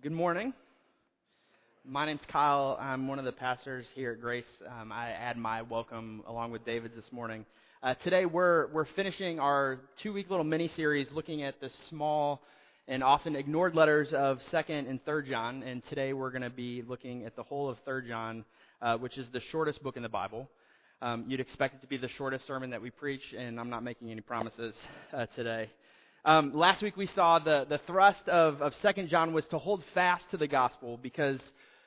Good morning. My name's Kyle. I'm one of the pastors here at Grace. Um, I add my welcome along with David's this morning. Uh, today we're we're finishing our two-week little mini series looking at the small and often ignored letters of Second and Third John, and today we're going to be looking at the whole of Third John, uh, which is the shortest book in the Bible. Um, you'd expect it to be the shortest sermon that we preach, and I'm not making any promises uh, today. Um, last week we saw the, the thrust of, of 2 John was to hold fast to the gospel because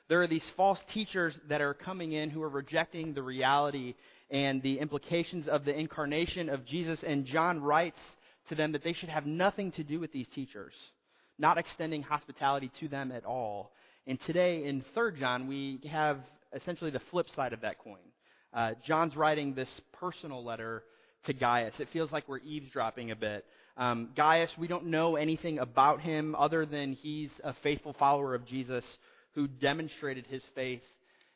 there are these false teachers that are coming in who are rejecting the reality and the implications of the incarnation of Jesus. And John writes to them that they should have nothing to do with these teachers, not extending hospitality to them at all. And today in 3 John, we have essentially the flip side of that coin. Uh, John's writing this personal letter to Gaius. It feels like we're eavesdropping a bit. Um, Gaius, we don't know anything about him other than he's a faithful follower of Jesus who demonstrated his faith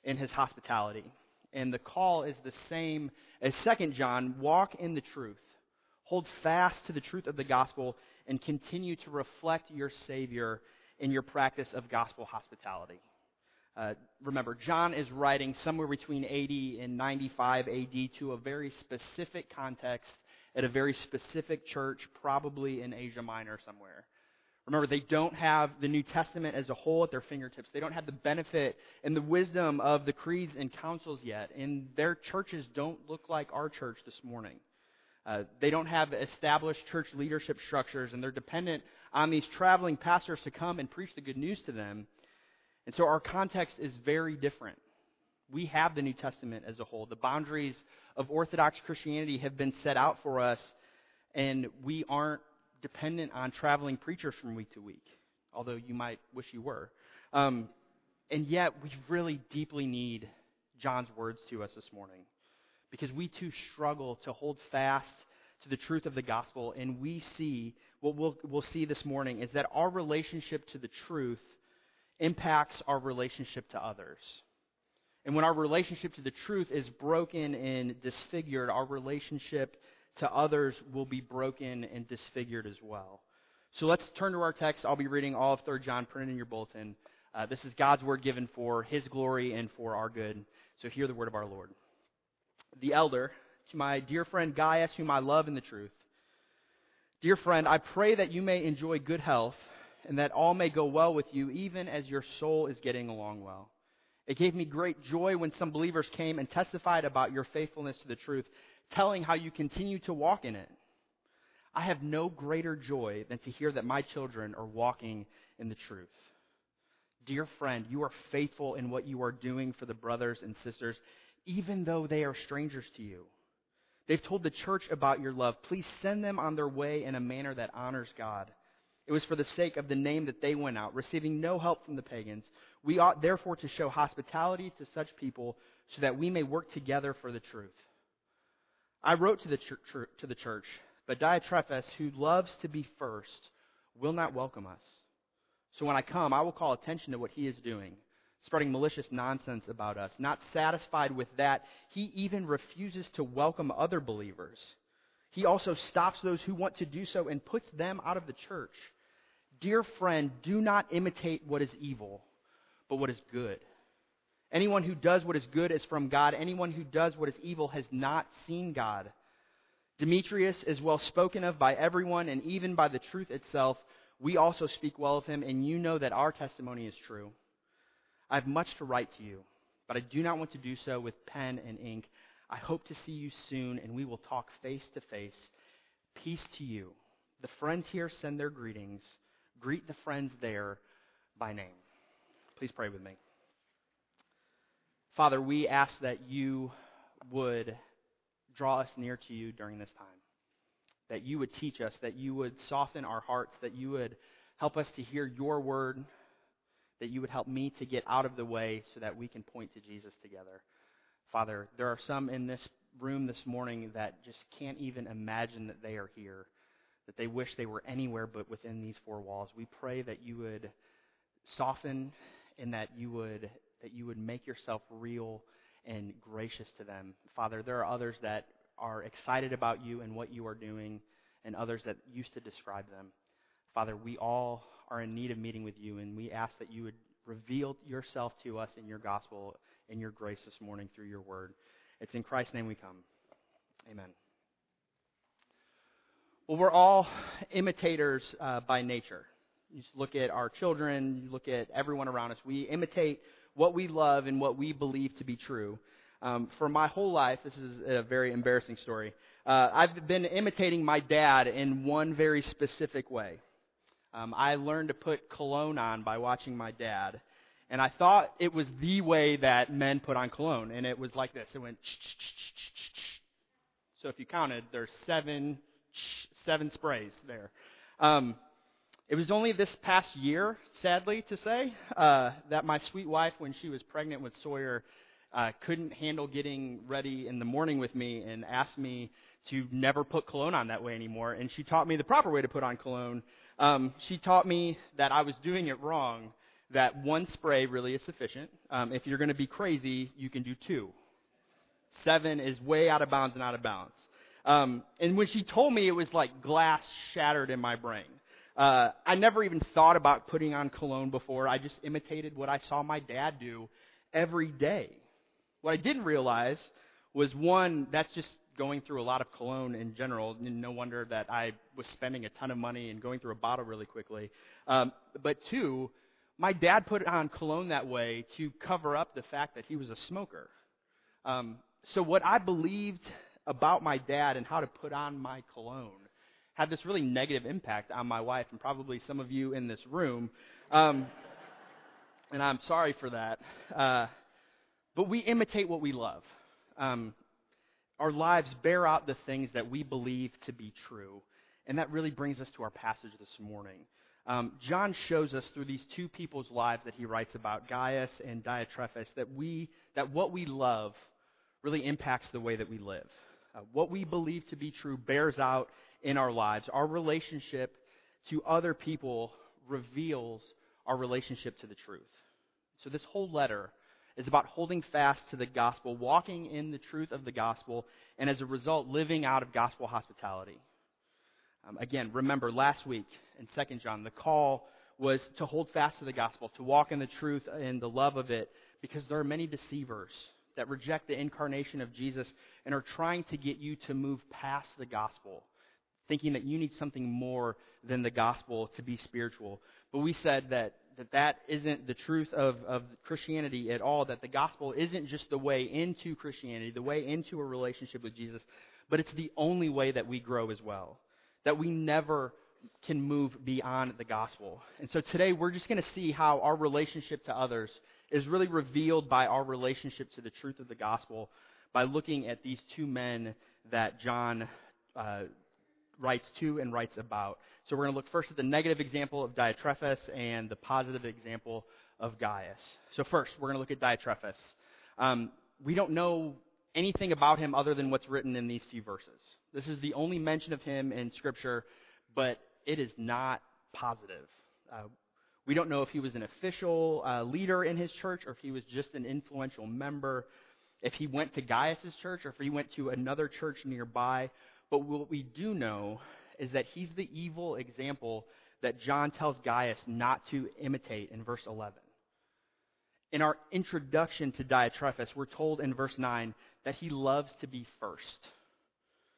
in his hospitality. And the call is the same as Second John walk in the truth, hold fast to the truth of the gospel, and continue to reflect your Savior in your practice of gospel hospitality. Uh, remember, John is writing somewhere between 80 and 95 AD to a very specific context at a very specific church, probably in Asia Minor somewhere. Remember, they don't have the New Testament as a whole at their fingertips. They don't have the benefit and the wisdom of the creeds and councils yet. And their churches don't look like our church this morning. Uh, they don't have established church leadership structures, and they're dependent on these traveling pastors to come and preach the good news to them. And so our context is very different. We have the New Testament as a whole. The boundaries of Orthodox Christianity have been set out for us, and we aren't dependent on traveling preachers from week to week, although you might wish you were. Um, and yet, we really deeply need John's words to us this morning because we too struggle to hold fast to the truth of the gospel, and we see what we'll, we'll see this morning is that our relationship to the truth impacts our relationship to others. And when our relationship to the truth is broken and disfigured, our relationship to others will be broken and disfigured as well. So let's turn to our text. I'll be reading all of 3 John printed in your bulletin. Uh, this is God's word given for his glory and for our good. So hear the word of our Lord. The elder, to my dear friend Gaius, whom I love in the truth. Dear friend, I pray that you may enjoy good health and that all may go well with you, even as your soul is getting along well. It gave me great joy when some believers came and testified about your faithfulness to the truth, telling how you continue to walk in it. I have no greater joy than to hear that my children are walking in the truth. Dear friend, you are faithful in what you are doing for the brothers and sisters, even though they are strangers to you. They've told the church about your love. Please send them on their way in a manner that honors God. It was for the sake of the name that they went out, receiving no help from the pagans. We ought therefore to show hospitality to such people so that we may work together for the truth. I wrote to the, ch- to the church, but Diotrephes, who loves to be first, will not welcome us. So when I come, I will call attention to what he is doing, spreading malicious nonsense about us. Not satisfied with that, he even refuses to welcome other believers. He also stops those who want to do so and puts them out of the church. Dear friend, do not imitate what is evil, but what is good. Anyone who does what is good is from God. Anyone who does what is evil has not seen God. Demetrius is well spoken of by everyone and even by the truth itself. We also speak well of him, and you know that our testimony is true. I have much to write to you, but I do not want to do so with pen and ink. I hope to see you soon, and we will talk face to face. Peace to you. The friends here send their greetings. Greet the friends there by name. Please pray with me. Father, we ask that you would draw us near to you during this time, that you would teach us, that you would soften our hearts, that you would help us to hear your word, that you would help me to get out of the way so that we can point to Jesus together. Father, there are some in this room this morning that just can't even imagine that they are here that they wish they were anywhere but within these four walls. We pray that you would soften and that you would that you would make yourself real and gracious to them. Father, there are others that are excited about you and what you are doing and others that used to describe them. Father, we all are in need of meeting with you, and we ask that you would reveal yourself to us in your gospel, in your grace this morning through your word. It's in Christ's name we come. Amen. Well, we're all imitators uh, by nature. You look at our children, you look at everyone around us. We imitate what we love and what we believe to be true. Um, for my whole life, this is a very embarrassing story. Uh, I've been imitating my dad in one very specific way. Um, I learned to put cologne on by watching my dad, and I thought it was the way that men put on cologne, and it was like this. It went. So if you counted, there's seven seven sprays there. Um, it was only this past year, sadly to say, uh, that my sweet wife, when she was pregnant with Sawyer, uh, couldn't handle getting ready in the morning with me and asked me to never put cologne on that way anymore. And she taught me the proper way to put on cologne. Um, she taught me that I was doing it wrong, that one spray really is sufficient. Um, if you're going to be crazy, you can do two. Seven is way out of bounds and out of balance. Um, and when she told me, it was like glass shattered in my brain. Uh, I never even thought about putting on cologne before. I just imitated what I saw my dad do every day. What I didn't realize was one, that's just going through a lot of cologne in general. and No wonder that I was spending a ton of money and going through a bottle really quickly. Um, but two, my dad put on cologne that way to cover up the fact that he was a smoker. Um, so what I believed about my dad and how to put on my cologne had this really negative impact on my wife and probably some of you in this room. Um, and I'm sorry for that. Uh, but we imitate what we love. Um, our lives bear out the things that we believe to be true. And that really brings us to our passage this morning. Um, John shows us through these two people's lives that he writes about, Gaius and Diotrephes, that we that what we love really impacts the way that we live. Uh, what we believe to be true bears out in our lives. Our relationship to other people reveals our relationship to the truth. So, this whole letter is about holding fast to the gospel, walking in the truth of the gospel, and as a result, living out of gospel hospitality. Um, again, remember last week in 2 John, the call was to hold fast to the gospel, to walk in the truth and the love of it, because there are many deceivers that reject the incarnation of Jesus and are trying to get you to move past the gospel, thinking that you need something more than the gospel to be spiritual. But we said that that, that isn't the truth of, of Christianity at all, that the gospel isn't just the way into Christianity, the way into a relationship with Jesus, but it's the only way that we grow as well. That we never can move beyond the gospel. And so today we're just going to see how our relationship to others is really revealed by our relationship to the truth of the gospel by looking at these two men that John uh, writes to and writes about. So we're going to look first at the negative example of Diotrephes and the positive example of Gaius. So first, we're going to look at Diotrephes. Um, we don't know anything about him other than what's written in these few verses. This is the only mention of him in Scripture, but it is not positive. Uh, we don't know if he was an official uh, leader in his church or if he was just an influential member, if he went to Gaius' church or if he went to another church nearby. But what we do know is that he's the evil example that John tells Gaius not to imitate in verse 11. In our introduction to Diotrephes, we're told in verse 9 that he loves to be first.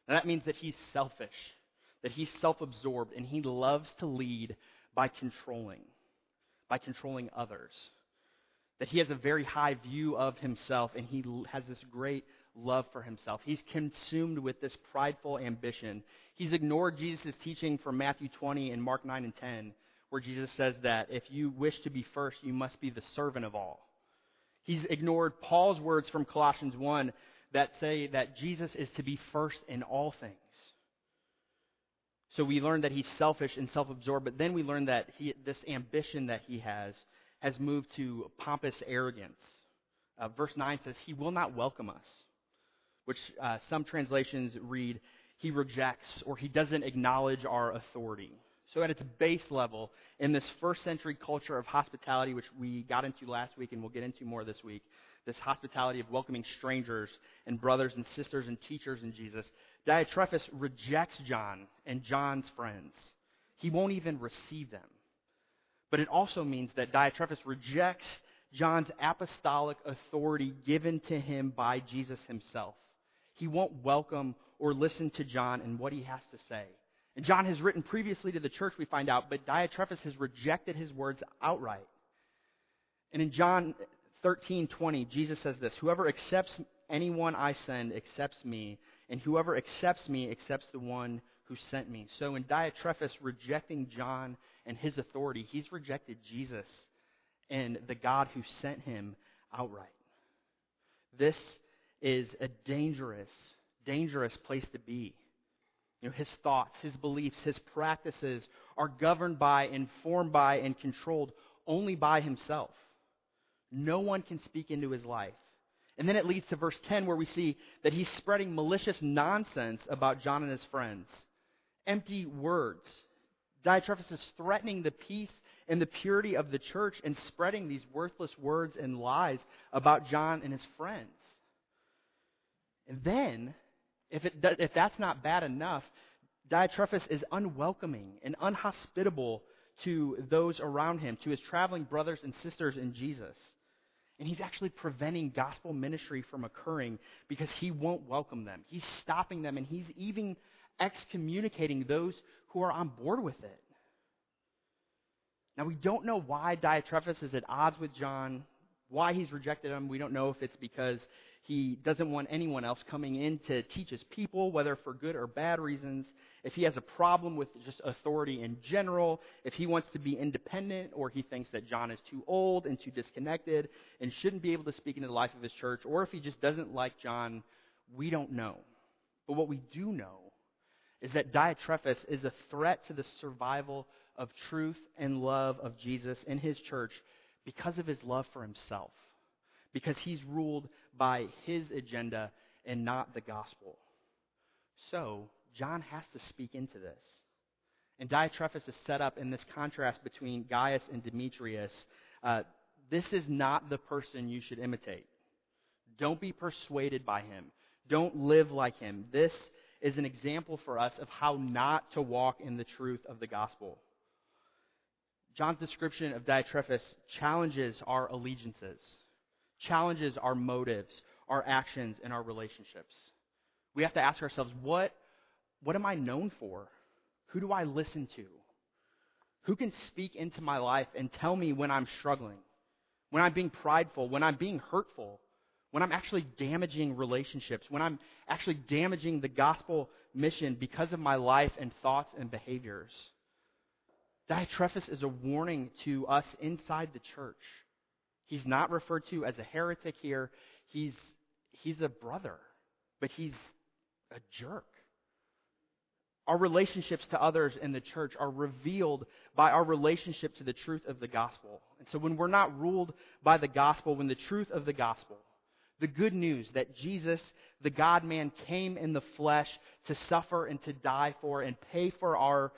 Now that means that he's selfish, that he's self absorbed, and he loves to lead by controlling by controlling others. That he has a very high view of himself and he has this great love for himself. He's consumed with this prideful ambition. He's ignored Jesus' teaching from Matthew 20 and Mark 9 and 10, where Jesus says that if you wish to be first, you must be the servant of all. He's ignored Paul's words from Colossians 1 that say that Jesus is to be first in all things. So we learn that he's selfish and self absorbed, but then we learn that he, this ambition that he has has moved to pompous arrogance. Uh, verse 9 says, He will not welcome us, which uh, some translations read, He rejects or He doesn't acknowledge our authority. So, at its base level, in this first century culture of hospitality, which we got into last week and we'll get into more this week, this hospitality of welcoming strangers and brothers and sisters and teachers in Jesus, Diotrephes rejects John and John's friends. He won't even receive them. But it also means that Diotrephes rejects John's apostolic authority given to him by Jesus himself. He won't welcome or listen to John and what he has to say. And John has written previously to the church, we find out, but Diotrephes has rejected his words outright. And in John 13:20, Jesus says this, "Whoever accepts anyone I send accepts me, and whoever accepts me accepts the one who sent me." So in Diotrephes rejecting John and his authority, he's rejected Jesus and the God who sent him outright. This is a dangerous, dangerous place to be. You know, his thoughts, his beliefs, his practices are governed by, informed by, and controlled only by himself. No one can speak into his life. And then it leads to verse 10 where we see that he's spreading malicious nonsense about John and his friends. Empty words. Diotrephes is threatening the peace and the purity of the church and spreading these worthless words and lies about John and his friends. And then, if, it, if that's not bad enough, Diotrephes is unwelcoming and unhospitable to those around him, to his traveling brothers and sisters in Jesus. And he's actually preventing gospel ministry from occurring because he won't welcome them. He's stopping them, and he's even excommunicating those who are on board with it. Now, we don't know why Diotrephes is at odds with John, why he's rejected him. We don't know if it's because he doesn't want anyone else coming in to teach his people, whether for good or bad reasons. If he has a problem with just authority in general, if he wants to be independent, or he thinks that John is too old and too disconnected and shouldn't be able to speak into the life of his church, or if he just doesn't like John, we don't know. But what we do know is that Diotrephes is a threat to the survival of truth and love of Jesus in his church because of his love for himself, because he's ruled by his agenda and not the gospel. So, John has to speak into this. And Diotrephes is set up in this contrast between Gaius and Demetrius. Uh, this is not the person you should imitate. Don't be persuaded by him. Don't live like him. This is an example for us of how not to walk in the truth of the gospel. John's description of Diotrephes challenges our allegiances, challenges our motives, our actions, and our relationships. We have to ask ourselves, what, what am I known for? Who do I listen to? Who can speak into my life and tell me when I'm struggling, when I'm being prideful, when I'm being hurtful, when I'm actually damaging relationships, when I'm actually damaging the gospel mission because of my life and thoughts and behaviors? Diotrephes is a warning to us inside the church. He's not referred to as a heretic here. He's, he's a brother, but he's a jerk. Our relationships to others in the church are revealed by our relationship to the truth of the gospel. And so when we're not ruled by the gospel, when the truth of the gospel, the good news that Jesus, the God man, came in the flesh to suffer and to die for and pay for our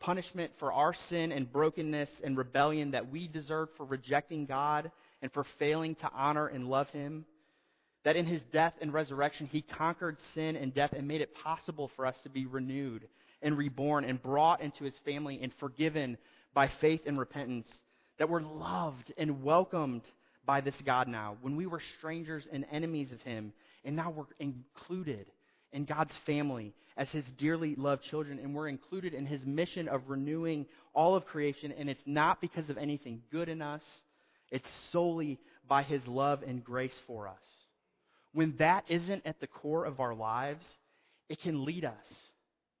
punishment for our sin and brokenness and rebellion that we deserved for rejecting God and for failing to honor and love Him. That in His death and resurrection, He conquered sin and death and made it possible for us to be renewed and reborn and brought into His family and forgiven by faith and repentance. That we're loved and welcomed by this God now. When we were strangers and enemies of Him, and now we're included in God's family as his dearly loved children, and we're included in his mission of renewing all of creation, and it's not because of anything good in us, it's solely by his love and grace for us. When that isn't at the core of our lives, it can lead us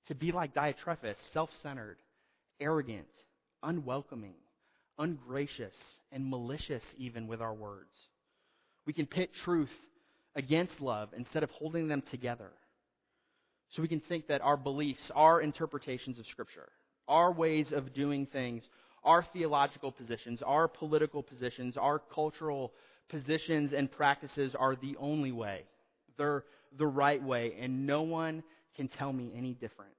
to be like Diotrephes, self centered, arrogant, unwelcoming, ungracious, and malicious even with our words. We can pit truth against love instead of holding them together. So we can think that our beliefs, our interpretations of Scripture, our ways of doing things, our theological positions, our political positions, our cultural positions and practices are the only way. They're the right way, and no one can tell me any different.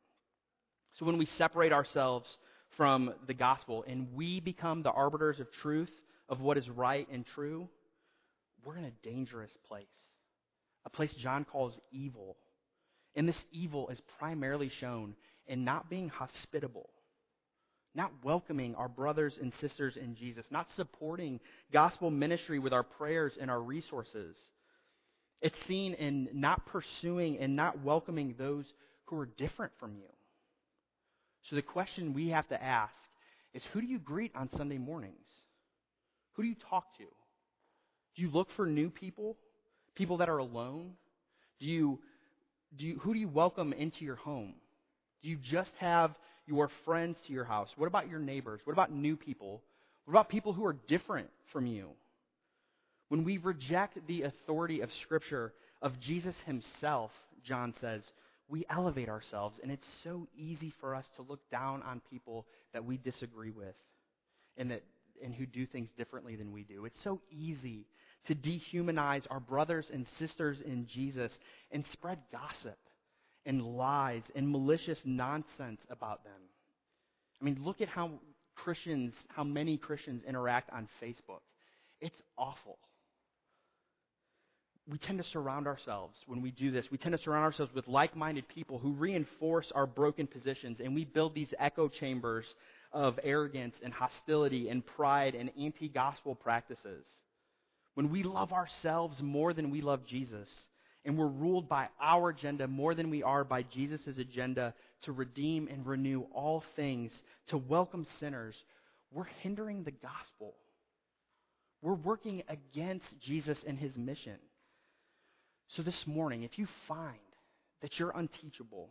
So when we separate ourselves from the gospel and we become the arbiters of truth, of what is right and true, we're in a dangerous place. A place John calls evil and this evil is primarily shown in not being hospitable, not welcoming our brothers and sisters in Jesus, not supporting gospel ministry with our prayers and our resources. It's seen in not pursuing and not welcoming those who are different from you. So the question we have to ask is who do you greet on Sunday mornings? Who do you talk to? Do you look for new people? People that are alone? Do you, do you, who do you welcome into your home? Do you just have your friends to your house? What about your neighbors? What about new people? What about people who are different from you? When we reject the authority of Scripture, of Jesus himself, John says, we elevate ourselves, and it's so easy for us to look down on people that we disagree with and, that, and who do things differently than we do. It's so easy to dehumanize our brothers and sisters in Jesus and spread gossip and lies and malicious nonsense about them. I mean, look at how Christians, how many Christians interact on Facebook. It's awful. We tend to surround ourselves when we do this. We tend to surround ourselves with like minded people who reinforce our broken positions, and we build these echo chambers of arrogance and hostility and pride and anti gospel practices. When we love ourselves more than we love Jesus, and we're ruled by our agenda more than we are by Jesus' agenda to redeem and renew all things, to welcome sinners, we're hindering the gospel. We're working against Jesus and his mission. So this morning, if you find that you're unteachable,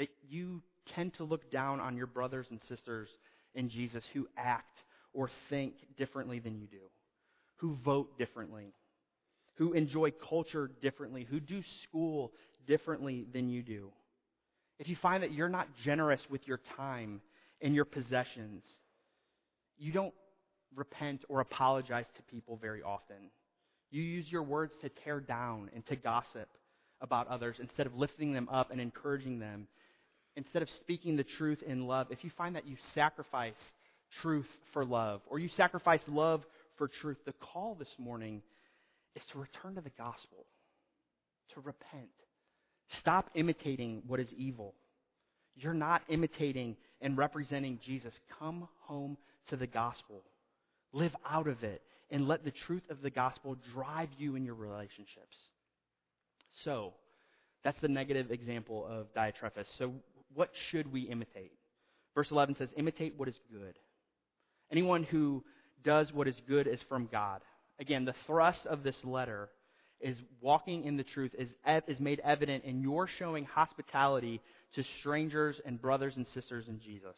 that you tend to look down on your brothers and sisters in Jesus who act or think differently than you do, who vote differently, who enjoy culture differently, who do school differently than you do. If you find that you're not generous with your time and your possessions, you don't repent or apologize to people very often. You use your words to tear down and to gossip about others instead of lifting them up and encouraging them. Instead of speaking the truth in love, if you find that you sacrifice truth for love, or you sacrifice love for truth, the call this morning is to return to the gospel, to repent. Stop imitating what is evil. You're not imitating and representing Jesus. Come home to the gospel. Live out of it and let the truth of the gospel drive you in your relationships. So, that's the negative example of Diotrephes. So, what should we imitate? Verse 11 says, Imitate what is good. Anyone who does what is good is from God. Again, the thrust of this letter is walking in the truth is, is made evident in your showing hospitality to strangers and brothers and sisters in Jesus.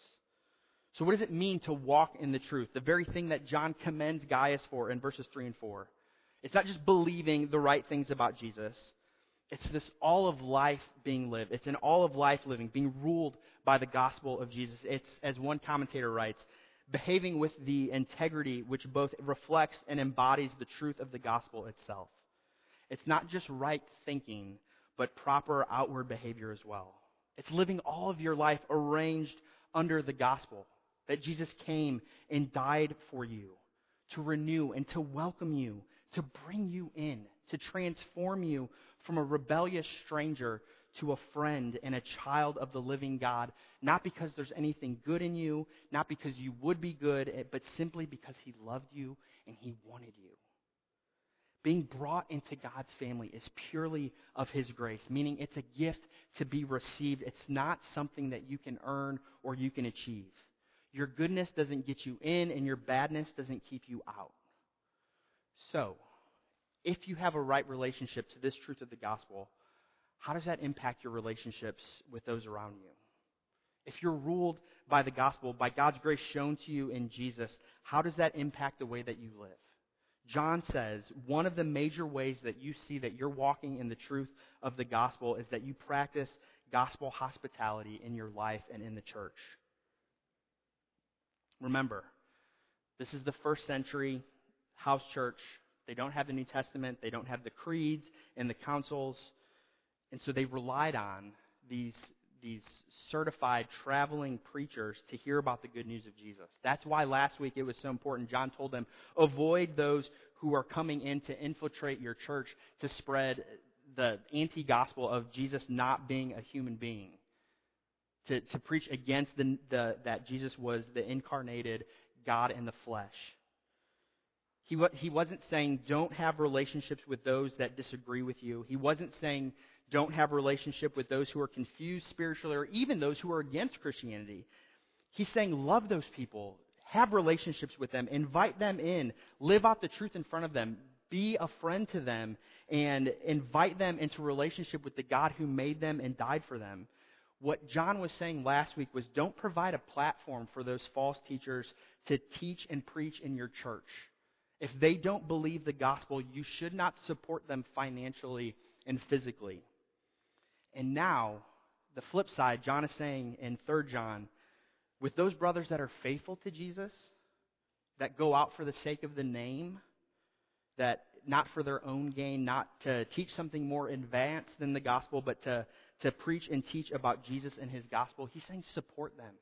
So, what does it mean to walk in the truth? The very thing that John commends Gaius for in verses 3 and 4. It's not just believing the right things about Jesus, it's this all of life being lived. It's an all of life living, being ruled by the gospel of Jesus. It's, as one commentator writes, behaving with the integrity which both reflects and embodies the truth of the gospel itself. It's not just right thinking, but proper outward behavior as well. It's living all of your life arranged under the gospel that Jesus came and died for you to renew and to welcome you, to bring you in, to transform you from a rebellious stranger to a friend and a child of the living God, not because there's anything good in you, not because you would be good, eh, but simply because He loved you and He wanted you. Being brought into God's family is purely of His grace, meaning it's a gift to be received. It's not something that you can earn or you can achieve. Your goodness doesn't get you in, and your badness doesn't keep you out. So, if you have a right relationship to this truth of the gospel, how does that impact your relationships with those around you? If you're ruled by the gospel, by God's grace shown to you in Jesus, how does that impact the way that you live? John says one of the major ways that you see that you're walking in the truth of the gospel is that you practice gospel hospitality in your life and in the church. Remember, this is the first century house church. They don't have the New Testament, they don't have the creeds and the councils. And so they relied on these, these certified traveling preachers to hear about the good news of Jesus. That's why last week it was so important. John told them, avoid those who are coming in to infiltrate your church to spread the anti gospel of Jesus not being a human being. to, to preach against the, the, that Jesus was the incarnated God in the flesh. He, he wasn't saying don't have relationships with those that disagree with you. He wasn't saying don't have relationship with those who are confused spiritually or even those who are against Christianity. He's saying love those people, have relationships with them, invite them in, live out the truth in front of them, be a friend to them, and invite them into relationship with the God who made them and died for them. What John was saying last week was don't provide a platform for those false teachers to teach and preach in your church. If they don't believe the gospel, you should not support them financially and physically. And now, the flip side, John is saying in 3 John, with those brothers that are faithful to Jesus, that go out for the sake of the name, that not for their own gain, not to teach something more advanced than the gospel, but to, to preach and teach about Jesus and his gospel, he's saying support them.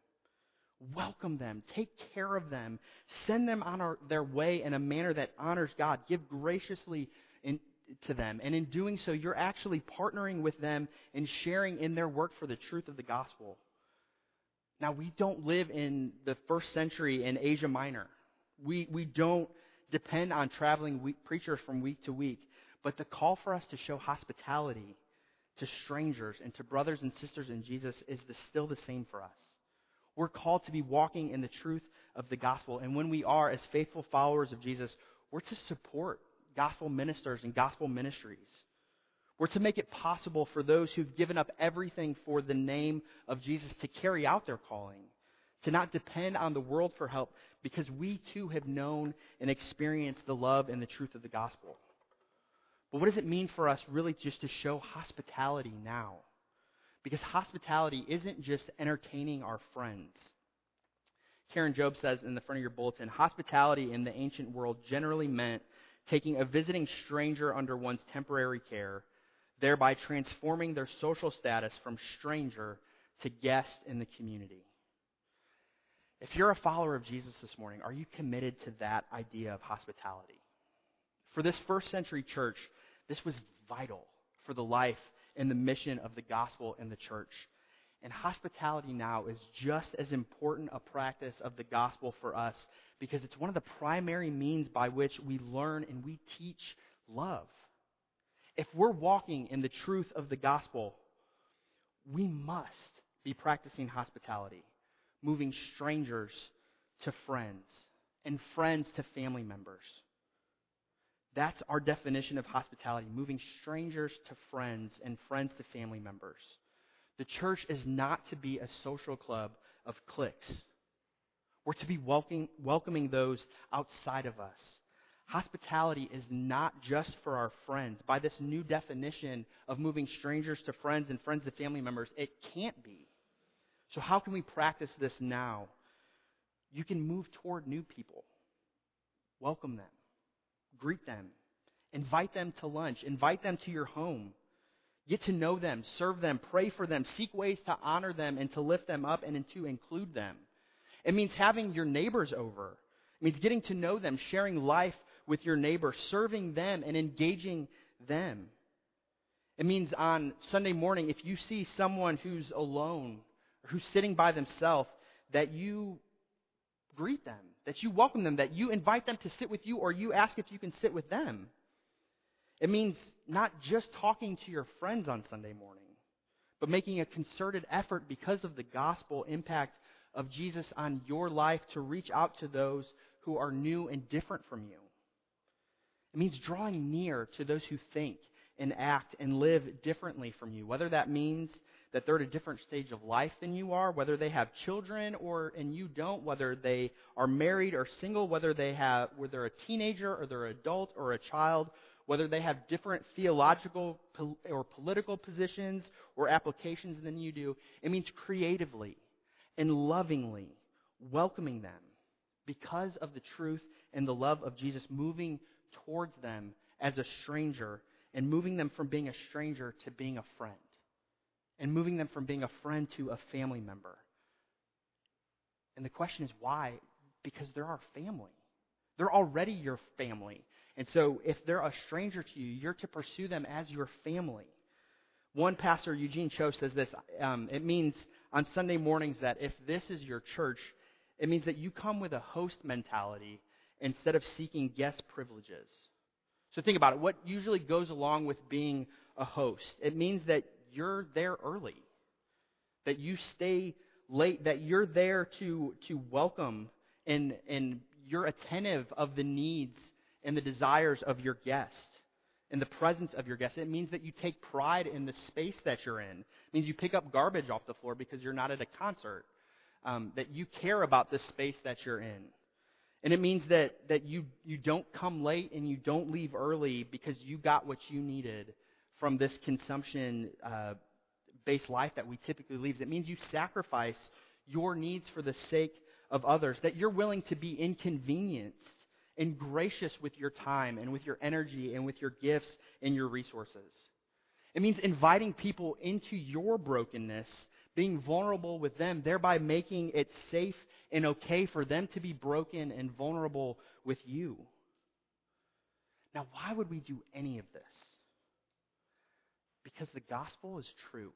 Welcome them. Take care of them. Send them on our, their way in a manner that honors God. Give graciously in, to them. And in doing so, you're actually partnering with them and sharing in their work for the truth of the gospel. Now, we don't live in the first century in Asia Minor. We, we don't depend on traveling week, preachers from week to week. But the call for us to show hospitality to strangers and to brothers and sisters in Jesus is the, still the same for us. We're called to be walking in the truth of the gospel. And when we are, as faithful followers of Jesus, we're to support gospel ministers and gospel ministries. We're to make it possible for those who've given up everything for the name of Jesus to carry out their calling, to not depend on the world for help, because we too have known and experienced the love and the truth of the gospel. But what does it mean for us really just to show hospitality now? Because hospitality isn't just entertaining our friends. Karen Jobes says in the front of your bulletin hospitality in the ancient world generally meant taking a visiting stranger under one's temporary care, thereby transforming their social status from stranger to guest in the community. If you're a follower of Jesus this morning, are you committed to that idea of hospitality? For this first century church, this was vital for the life and the mission of the gospel in the church. And hospitality now is just as important a practice of the gospel for us because it's one of the primary means by which we learn and we teach love. If we're walking in the truth of the gospel, we must be practicing hospitality, moving strangers to friends and friends to family members. That's our definition of hospitality, moving strangers to friends and friends to family members. The church is not to be a social club of cliques. We're to be welcoming, welcoming those outside of us. Hospitality is not just for our friends. By this new definition of moving strangers to friends and friends to family members, it can't be. So, how can we practice this now? You can move toward new people, welcome them, greet them, invite them to lunch, invite them to your home. Get to know them, serve them, pray for them, seek ways to honor them and to lift them up and to include them. It means having your neighbors over. It means getting to know them, sharing life with your neighbor, serving them and engaging them. It means on Sunday morning, if you see someone who's alone or who's sitting by themselves, that you greet them, that you welcome them, that you invite them to sit with you, or you ask if you can sit with them. It means not just talking to your friends on Sunday morning, but making a concerted effort because of the gospel impact of Jesus on your life to reach out to those who are new and different from you. It means drawing near to those who think and act and live differently from you, whether that means that they're at a different stage of life than you are, whether they have children or and you don't, whether they are married or single, whether they have whether they're a teenager or they're an adult or a child, whether they have different theological or political positions or applications than you do. It means creatively and lovingly welcoming them because of the truth and the love of Jesus, moving towards them as a stranger and moving them from being a stranger to being a friend, and moving them from being a friend to a family member. And the question is why? Because they're our family. They're already your family. And so if they're a stranger to you, you're to pursue them as your family. One pastor, Eugene Cho, says this um, it means on Sunday mornings that if this is your church, it means that you come with a host mentality instead of seeking guest privileges. So think about it. What usually goes along with being a host? It means that you're there early, that you stay late, that you're there to, to welcome and, and you're attentive of the needs and the desires of your guest and the presence of your guest. It means that you take pride in the space that you're in. It means you pick up garbage off the floor because you're not at a concert. Um, that you care about the space that you're in. And it means that, that you, you don't come late and you don't leave early because you got what you needed from this consumption uh, based life that we typically lead. It means you sacrifice your needs for the sake of others, that you're willing to be inconvenienced and gracious with your time and with your energy and with your gifts and your resources. It means inviting people into your brokenness, being vulnerable with them, thereby making it safe and okay for them to be broken and vulnerable with you. Now, why would we do any of this? Because the gospel is true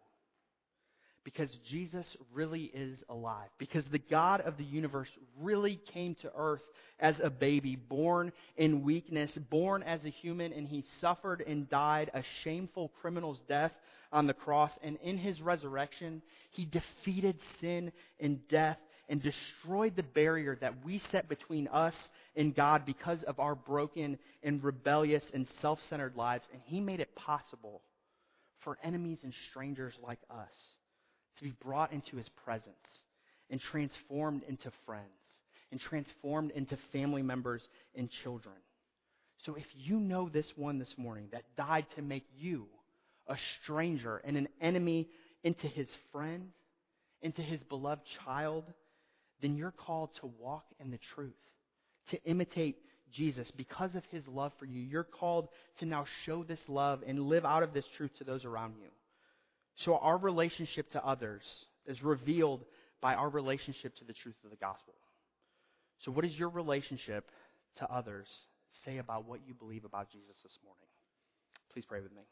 because Jesus really is alive. Because the God of the universe really came to earth as a baby, born in weakness, born as a human, and he suffered and died a shameful criminal's death on the cross. And in his resurrection, he defeated sin and death and destroyed the barrier that we set between us and God because of our broken and rebellious and self centered lives. And he made it possible for enemies and strangers like us to be brought into his presence and transformed into friends and transformed into family members and children. So if you know this one this morning that died to make you a stranger and an enemy into his friend, into his beloved child, then you're called to walk in the truth, to imitate Jesus because of his love for you. You're called to now show this love and live out of this truth to those around you. So our relationship to others is revealed by our relationship to the truth of the gospel. So, what does your relationship to others say about what you believe about Jesus this morning? Please pray with me.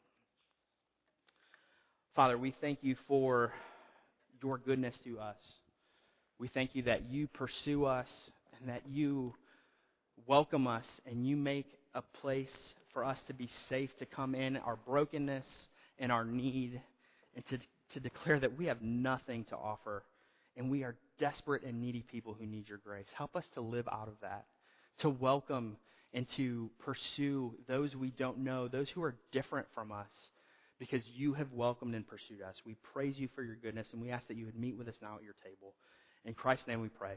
Father, we thank you for your goodness to us. We thank you that you pursue us and that you welcome us and you make a place for us to be safe to come in our brokenness and our need and to, to declare that we have nothing to offer and we are desperate and needy people who need your grace. Help us to live out of that, to welcome and to pursue those we don't know, those who are different from us, because you have welcomed and pursued us. We praise you for your goodness, and we ask that you would meet with us now at your table. In Christ's name we pray.